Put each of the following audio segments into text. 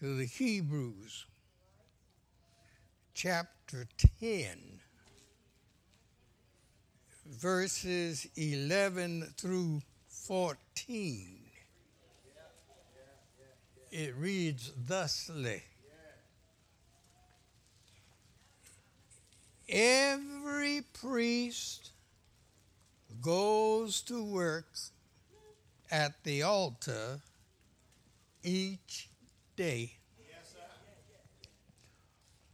to the Hebrews, chapter 10, verses 11 through 14. It reads thusly Every priest goes to work at the altar each day.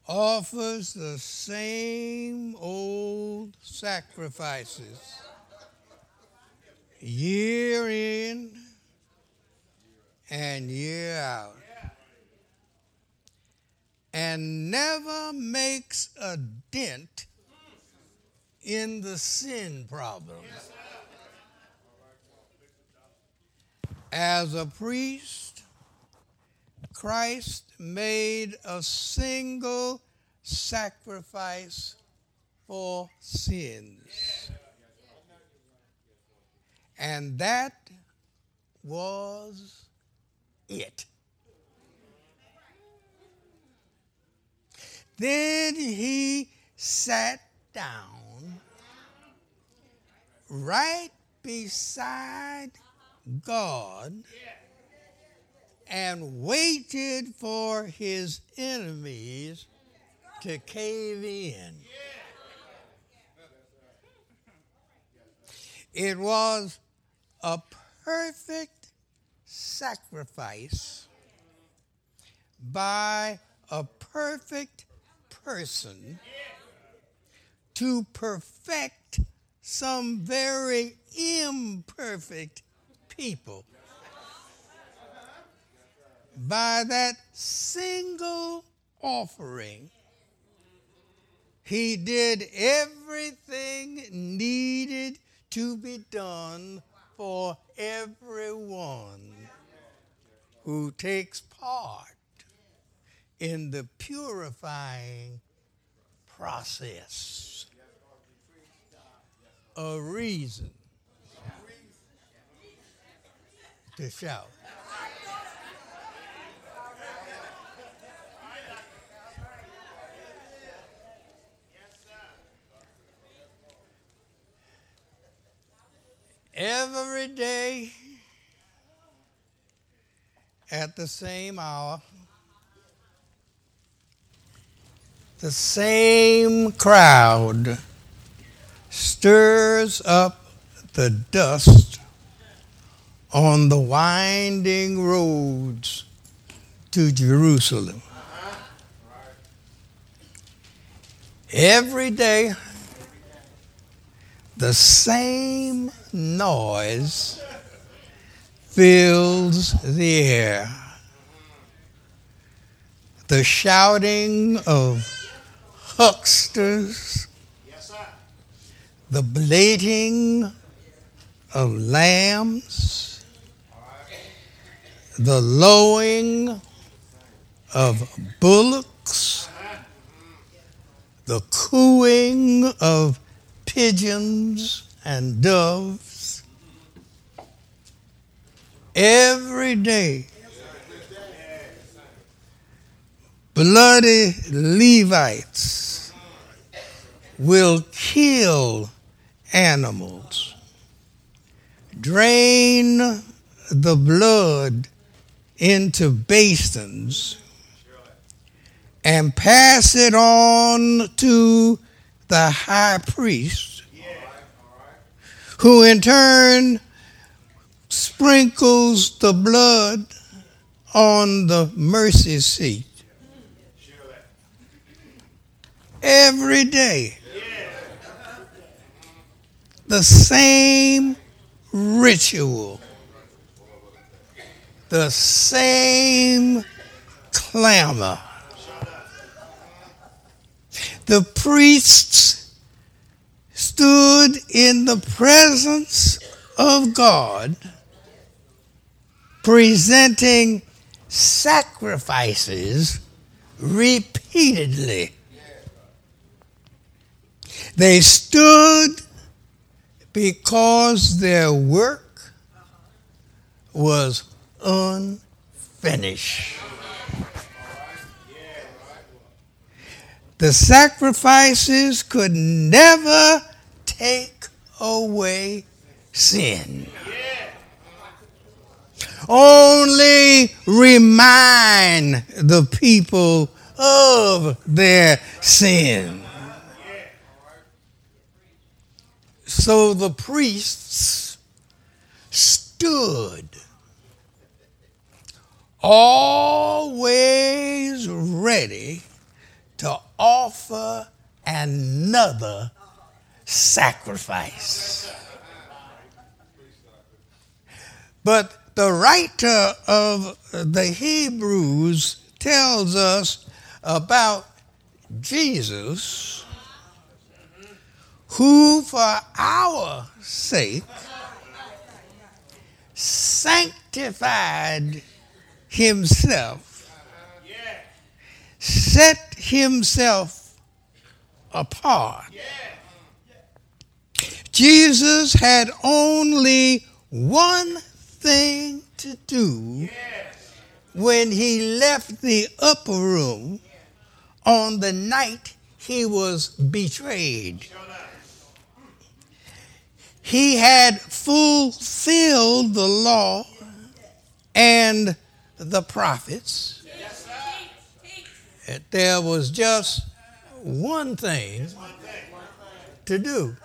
Offers the same old sacrifices year in and year out, and never makes a dent in the sin problem. As a priest, Christ made a single sacrifice for sins. And that was it. Then he sat down right beside God and waited for his enemies to cave in. It was a perfect sacrifice by a perfect person to perfect some very imperfect people. By that single offering, he did everything needed to be done for everyone who takes part in the purifying process. A reason to shout. Every day at the same hour, the same crowd stirs up the dust on the winding roads to Jerusalem. Every day, the same noise fills the air. The shouting of hucksters, the bleating of lambs, the lowing of bullocks, uh-huh. the cooing of pigeons and doves. Every day, bloody Levites will kill animals, drain the blood into basins, and pass it on to the high priest, who in turn sprinkles the blood on the mercy seat every day. The same ritual, the same clamor. The priests stood in the presence of God, presenting sacrifices repeatedly they stood because their work was unfinished. The sacrifices could never take away sin. Only remind the people of their sin. So the priests stood always ready to offer another sacrifice. But the writer of the Hebrews tells us about Jesus, who for our sake sanctified himself set himself apart. Jesus had only one thing to do when he left the upper room on the night he was betrayed. He had fulfilled the law and the prophets there was just one thing to do.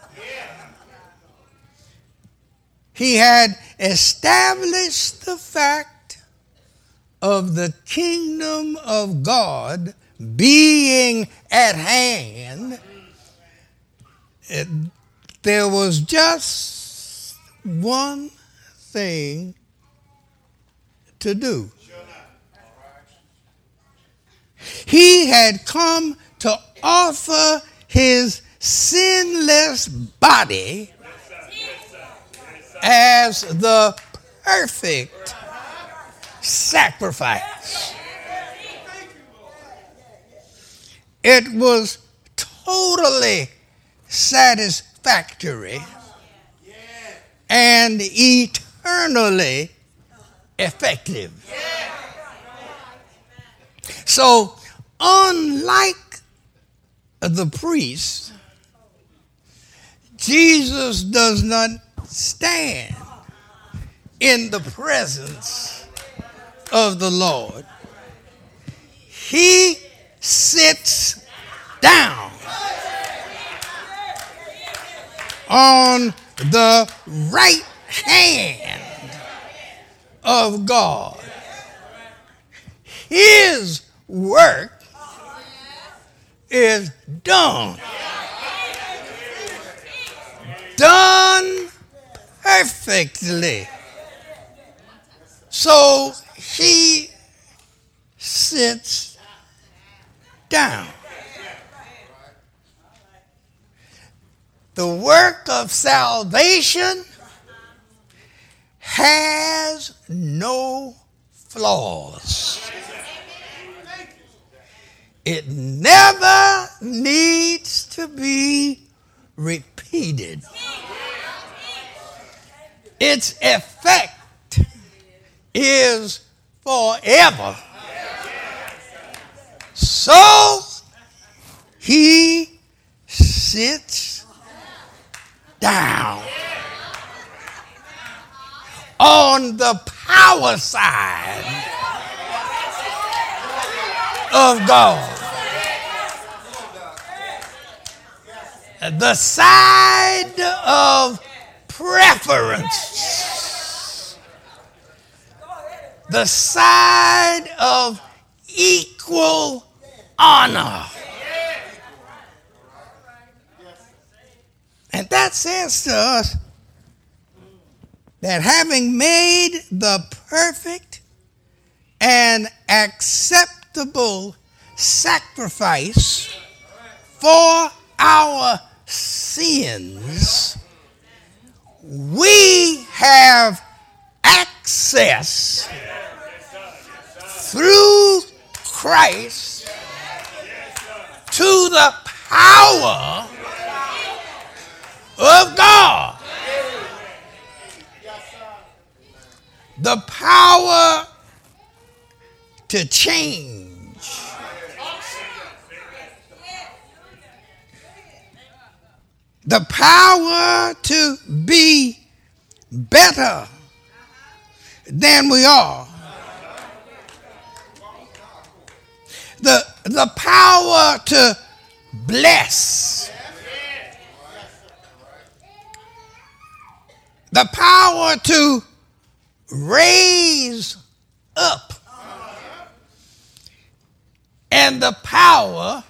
He had established the fact of the kingdom of God being at hand. There was just one thing to do. He had come to offer his sinless body as the perfect sacrifice. It was totally satisfactory and eternally effective. So, unlike the priest, Jesus does not stand in the presence of the Lord. He sits down on the right hand of God. His work is done. Done perfectly. So he sits down. The work of salvation has no flaws. It never needs to be repeated. Its effect is forever. So he sits down on the power side of God. The side of preference. The side of equal honor. And that says to us that having made the perfect and acceptable acceptable sacrifice for our sins, we have access through Christ to the power of God. The power to change the power to be better than we are. The, the power to bless. The power to raise up. And the power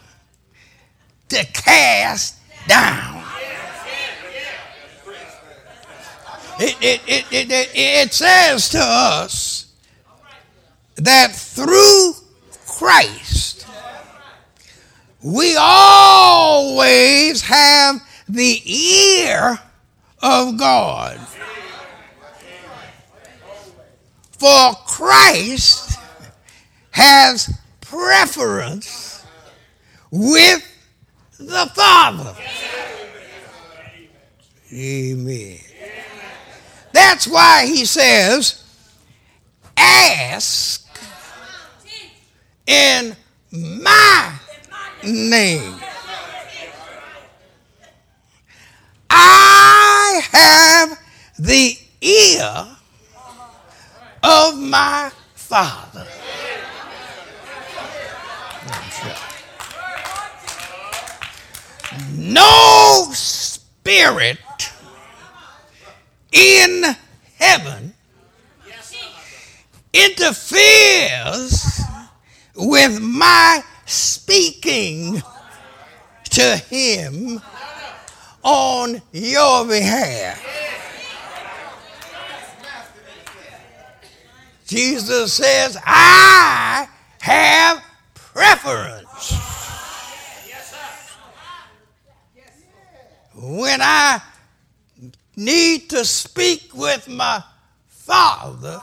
to cast down. It, it, it, it, it says to us that through Christ, we always have the ear of God. For Christ has preference with the Father. Amen. That's why he says, ask in my name. I have the ear of my Father. No spirit in heaven interferes with my speaking to him on your behalf. Jesus says, I have preference. When I need to speak with my Father,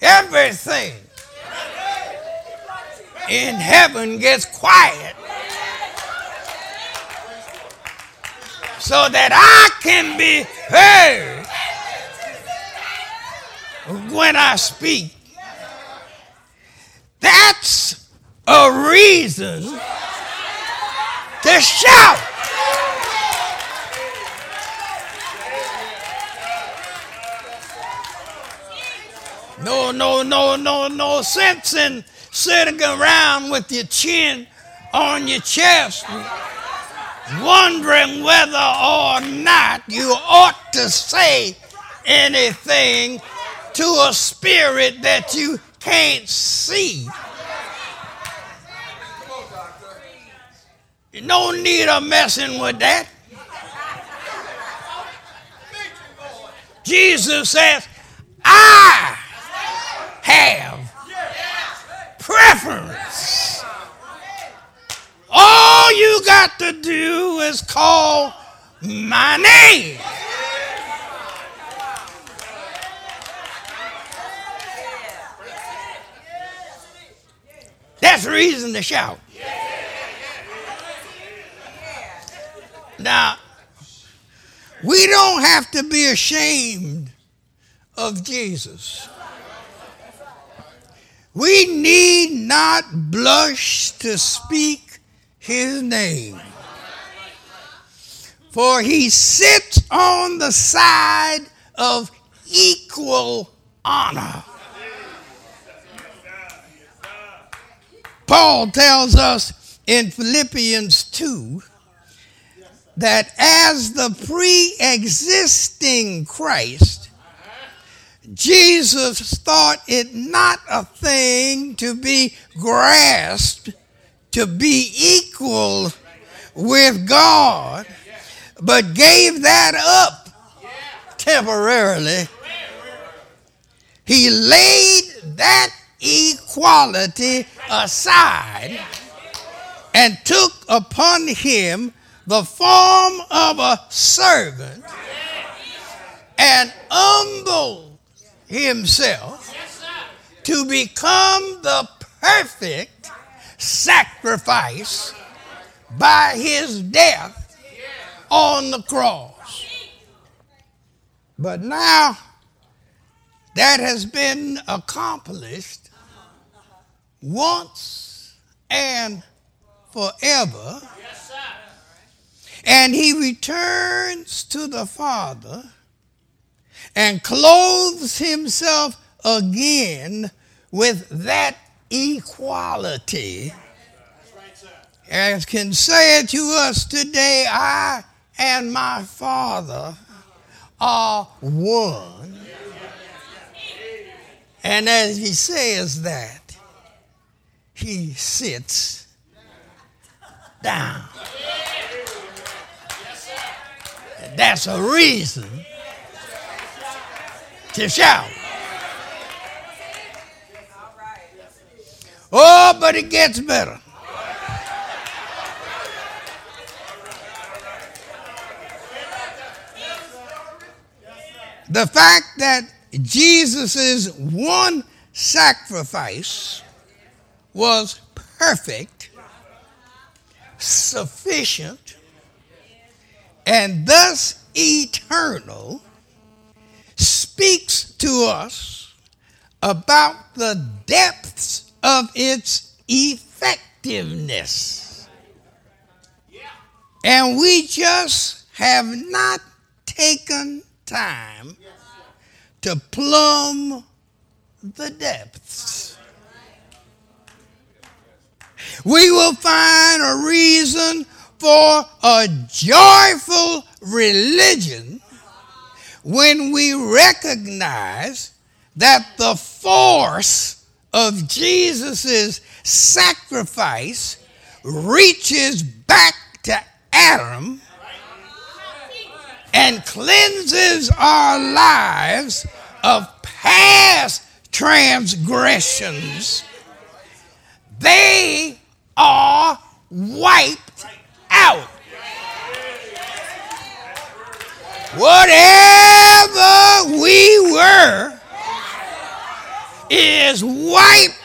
everything in heaven gets quiet so that I can be heard when I speak. That's a reason to shout. No, no, no, no, no sense in sitting around with your chin on your chest, wondering whether or not you ought to say anything to a spirit that you can't see. No need of messing with that. Jesus says, I have preference. All you got to do is call my name. That's reason to shout. Now, we don't have to be ashamed of Jesus. We need not blush to speak his name. For he sits on the side of equal honor. Paul tells us in Philippians 2 that as the pre existing Christ, Jesus thought it not a thing to be grasped, to be equal with God, but gave that up temporarily. He laid that equality aside and took upon him the form of a servant and humbled himself to become the perfect sacrifice by his death on the cross. But now that has been accomplished once and forever. And he returns to the Father and clothes himself again with that equality. As can say it to us today, I and my Father are one. And as he says that, he sits down. That's a reason to shout. Oh, but it gets better. The fact that Jesus' one sacrifice was perfect, sufficient, and thus eternal speaks to us about the depths of its effectiveness. And we just have not taken time to plumb the depths. We will find a reason for a joyful religion when we recognize that the force of Jesus' sacrifice reaches back to Adam and cleanses our lives of past transgressions, they are wiped out. Whatever we were is wiped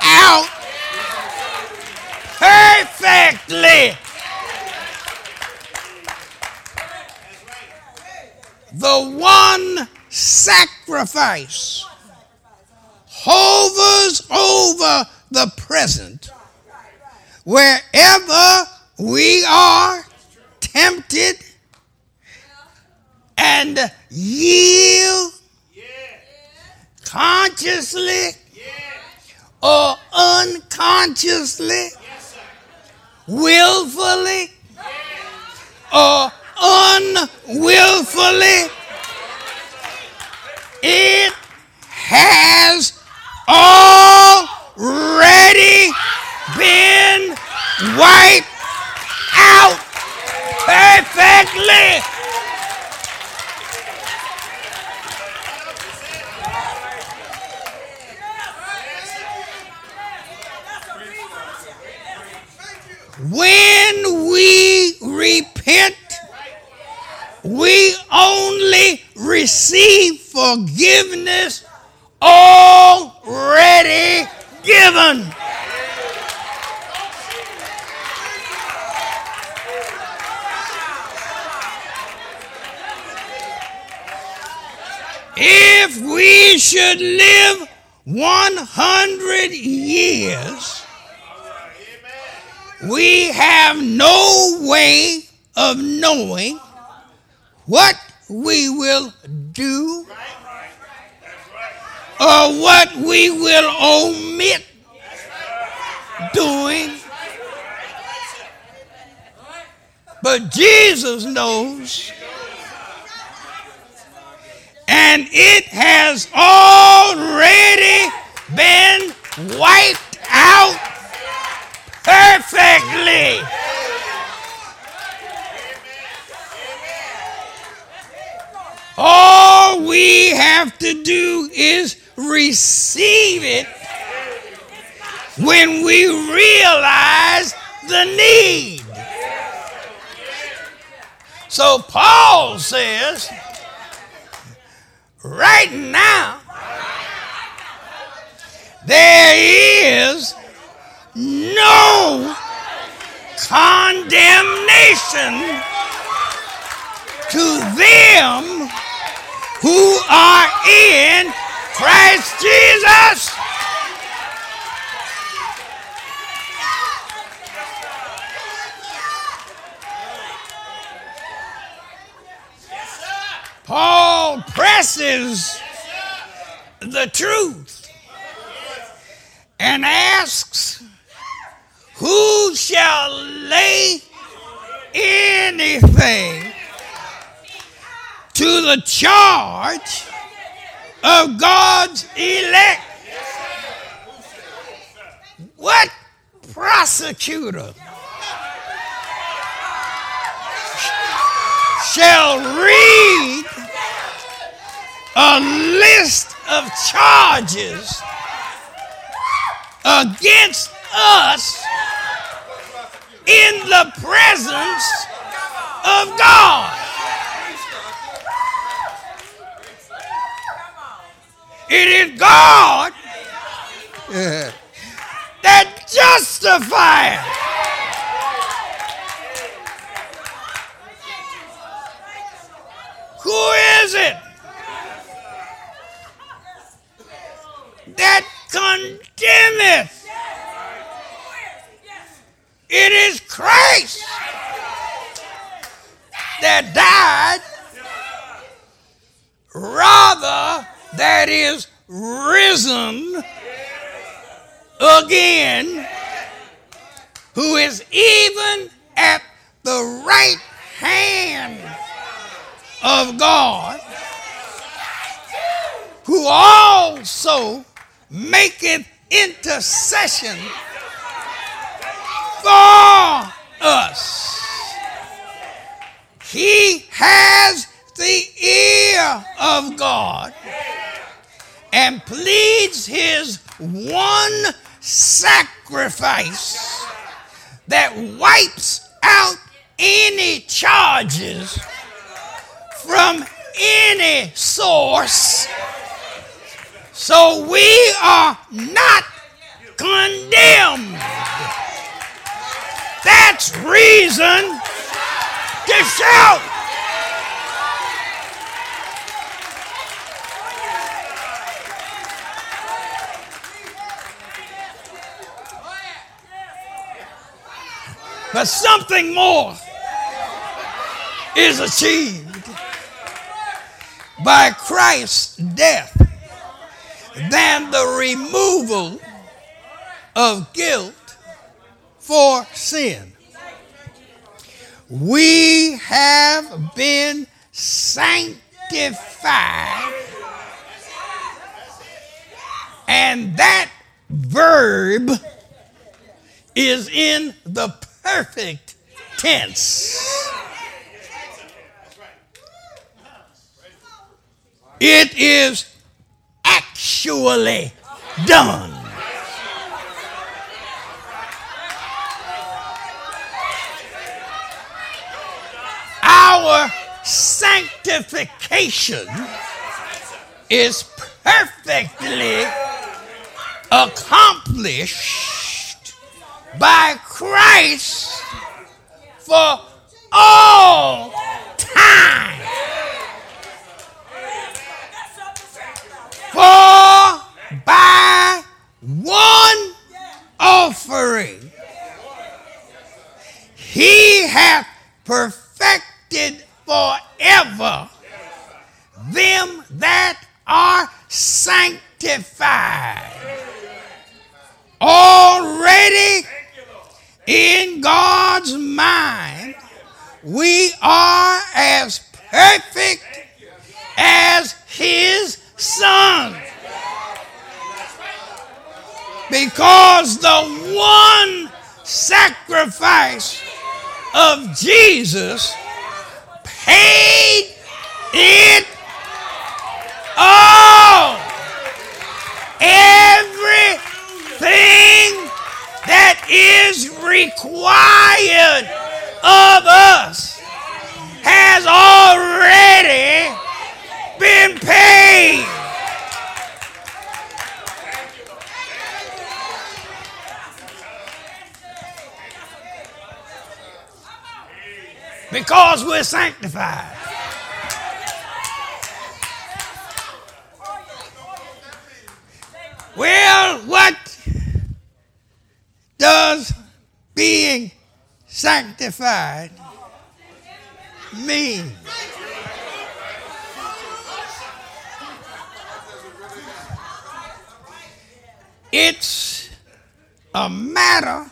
out perfectly. The one sacrifice hovers over the present wherever we are tempted and yield consciously or unconsciously, willfully or unwillfully, it has already been wiped out perfectly. When we repent, we only receive forgiveness already given. If we should live 100 years, we have no way of knowing what we will do or what we will omit doing. But Jesus knows. And it has already been wiped out perfectly. All we have to do is receive it when we realize the need. So Paul says, right now, there is no condemnation to them who are in Christ Jesus. Paul presses the truth and asks, Who shall lay anything to the charge of God's elect? What prosecutor shall read a list of charges against us in the presence of God. It is God that justifies. Who is it that condemneth? It is Christ that died, rather, that is risen again, who is even at the right hand of God, who also maketh intercession for us. He has the ear of God and pleads his one sacrifice that wipes out any charges from any source. So we are not condemned. That's reason to shout. But something more is achieved by Christ's death than the removal of guilt for sin. We have been sanctified, and that verb is in the perfect tense. It is actually done. Our sanctification is perfectly accomplished by Christ for all time. For by one offering he hath perfected forever them that are sanctified. Already in God's mind, we are as perfect as His Son. Because the one sacrifice of Jesus paid it all. Everything that is required of us has already been paid. Because we're sanctified. Well, what does being sanctified mean? It's a matter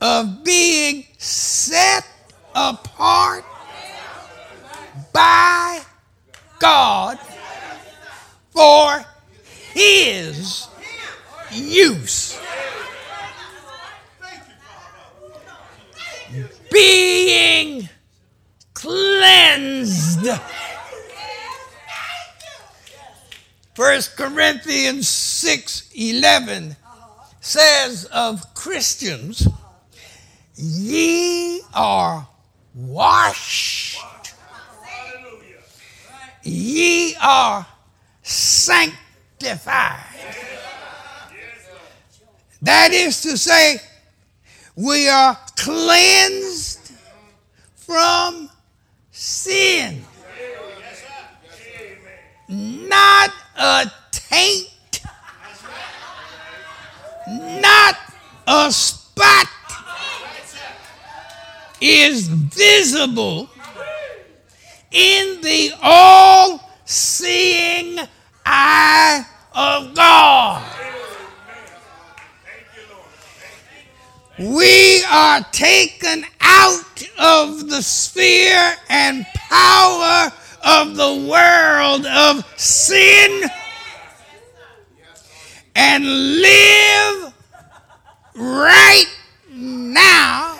of being set apart by God for His use. Being cleansed. First Corinthians 6 11 says of Christians, Ye are washed, ye are sanctified. That is to say, we are cleansed from sin. Not a taint, not a spot is visible in the all seeing eye of God. We are taken out of the sphere and power of the world of sin and live right now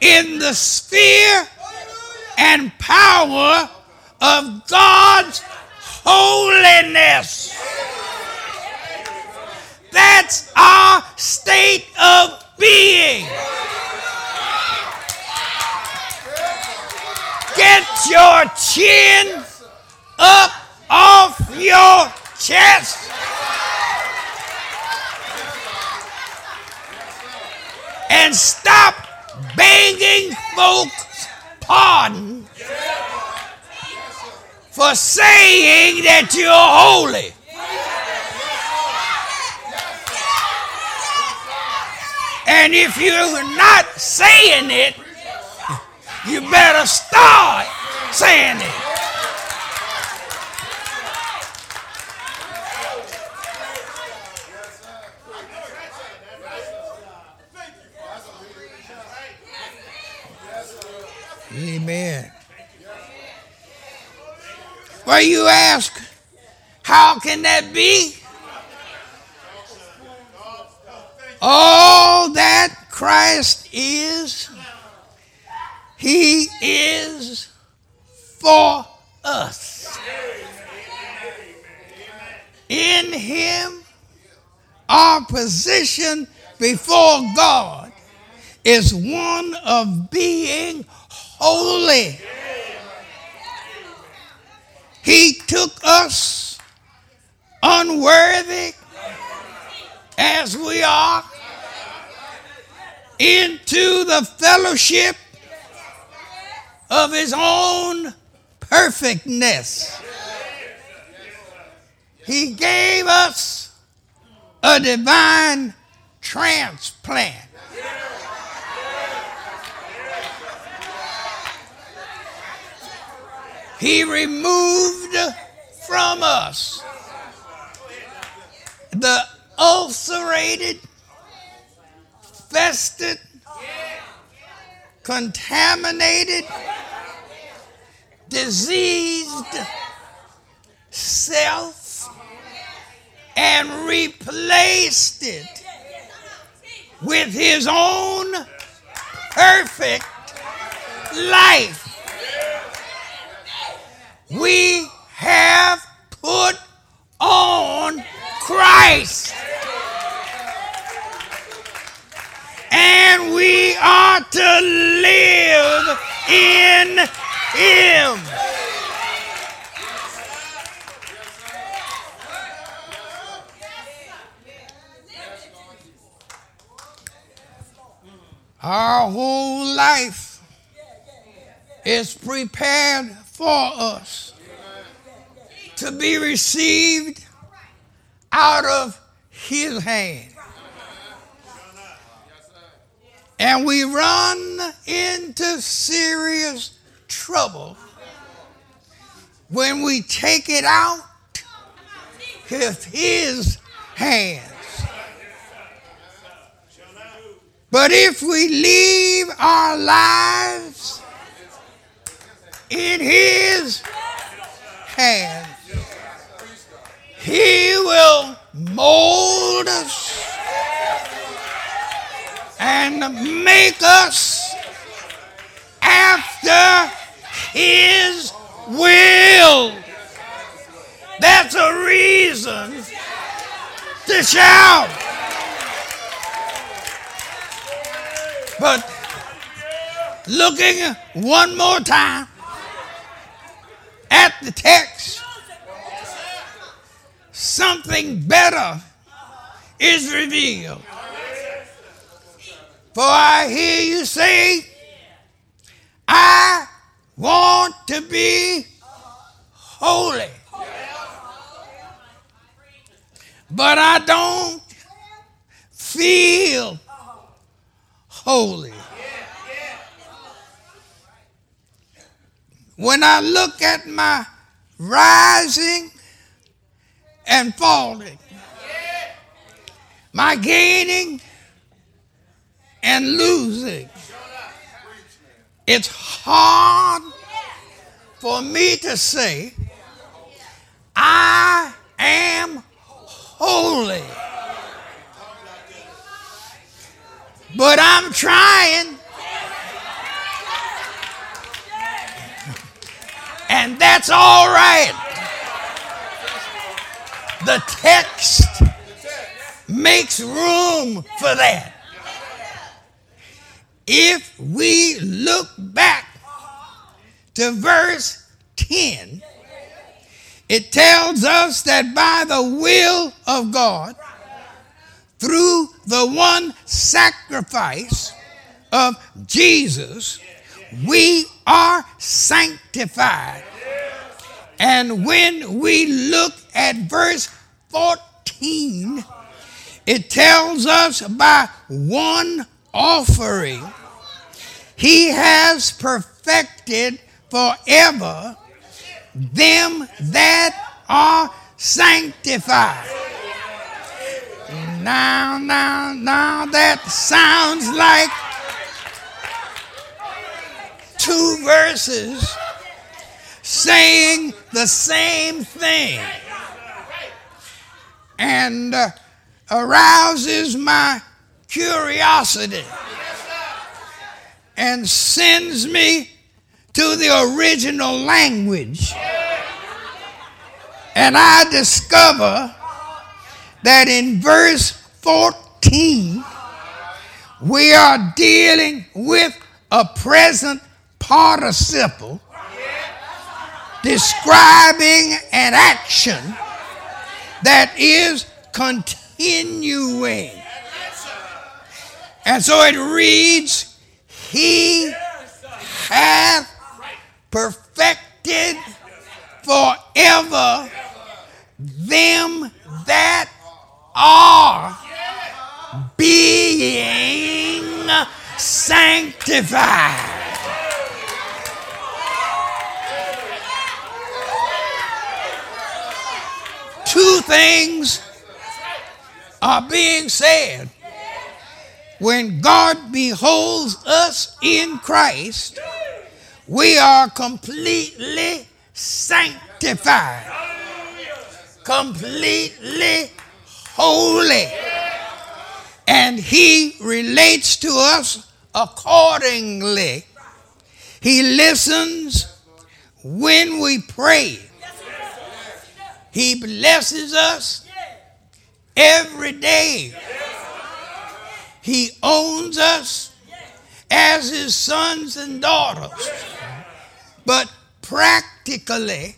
in the sphere and power of God's holiness. That's our state of being. Get your chin up off your chest. And stop begging folks pardon for saying that you're holy. And if you're not saying it, you better start saying it. Amen. Well, you ask, how can that be? That Christ is, He is for us. In Him, our position before God is one of being holy. He took us unworthy as we are into the fellowship of his own perfectness. He gave us a divine transplant. He removed from us the ulcerated, festered, contaminated, diseased self and replaced it with his own perfect life. We have put on Christ. And we are to live in Him. Our whole life is prepared for us to be received out of his hand. And we run into serious trouble when we take it out of his hands. But if we leave our lives in His hands, He will mold us and make us after His will. That's a reason to shout. But looking one more time at the text, something better is revealed. For I hear you say, I want to be holy. But I don't feel holy. When I look at my rising and falling, my gaining and losing, it's hard for me to say, I am holy. But I'm trying. And that's all right. The text makes room for that. If we look back to verse 10, it tells us that by the will of God, through the one sacrifice of Jesus, we are sanctified. And when we look at verse 14, it tells us by one offering, he has perfected forever them that are sanctified. Now, now, now, that sounds like two verses saying the same thing and uh, arouses my curiosity and sends me to the original language. And I discover that in verse 14, we are dealing with a present participle describing an action that is continuing. And so it reads, He hath perfected forever them that are being sanctified. Two things are being said. When God beholds us in Christ, we are completely sanctified, completely holy. And he relates to us accordingly. He listens when we pray. He blesses us every day. He owns us as his sons and daughters. But practically,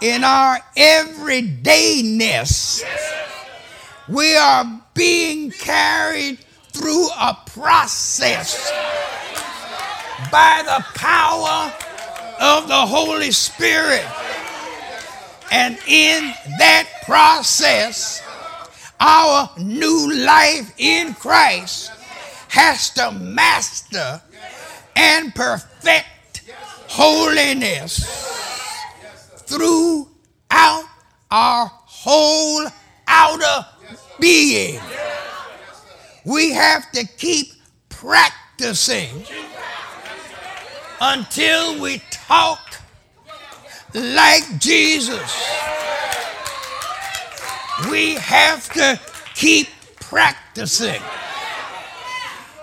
in our everydayness, we are being carried through a process by the power of the Holy Spirit. And in that process, our new life in Christ has to master and perfect holiness throughout our whole outer being. We have to keep practicing until we talk like Jesus. We have to keep practicing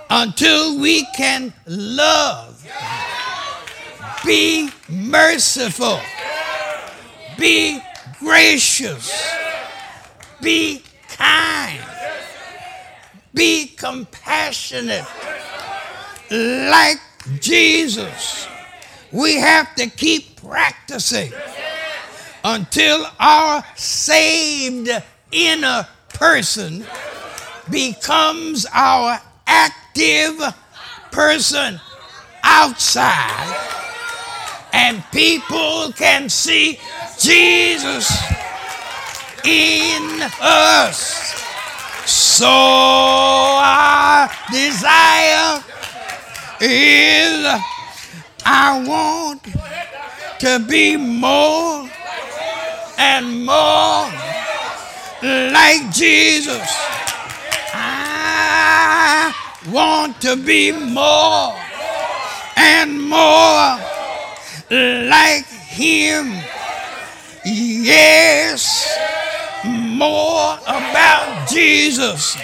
until we can love, be merciful, be gracious, be kind, be compassionate like Jesus. We have to keep practicing until our saved inner person becomes our active person outside and people can see Jesus in us. So our desire is I want to be more and more like Jesus. I want to be more and more like Him. Yes, more about Jesus.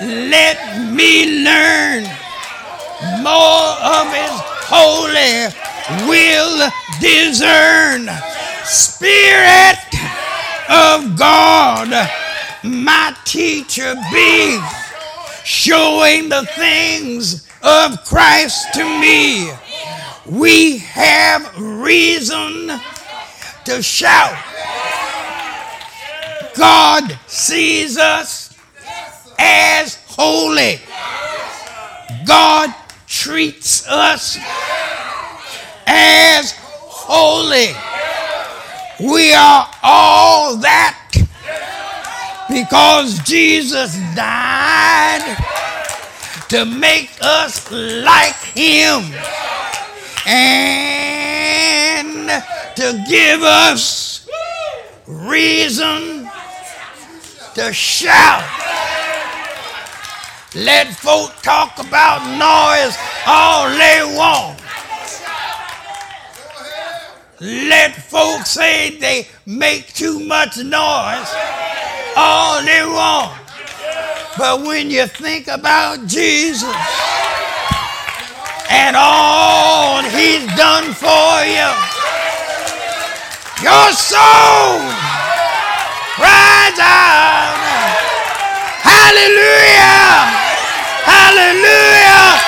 Let me learn more of His holy will discern. Spirit of God, my teacher be, showing the things of Christ to me. We have reason to shout. God sees us as holy. God treats us as holy. We are all that because Jesus died to make us like Him and to give us reason to shout. Let folk talk about noise all they want. Let folks say they make too much noise all they want. But when you think about Jesus and all he's done for you, your soul cries out. Hallelujah! Hallelujah!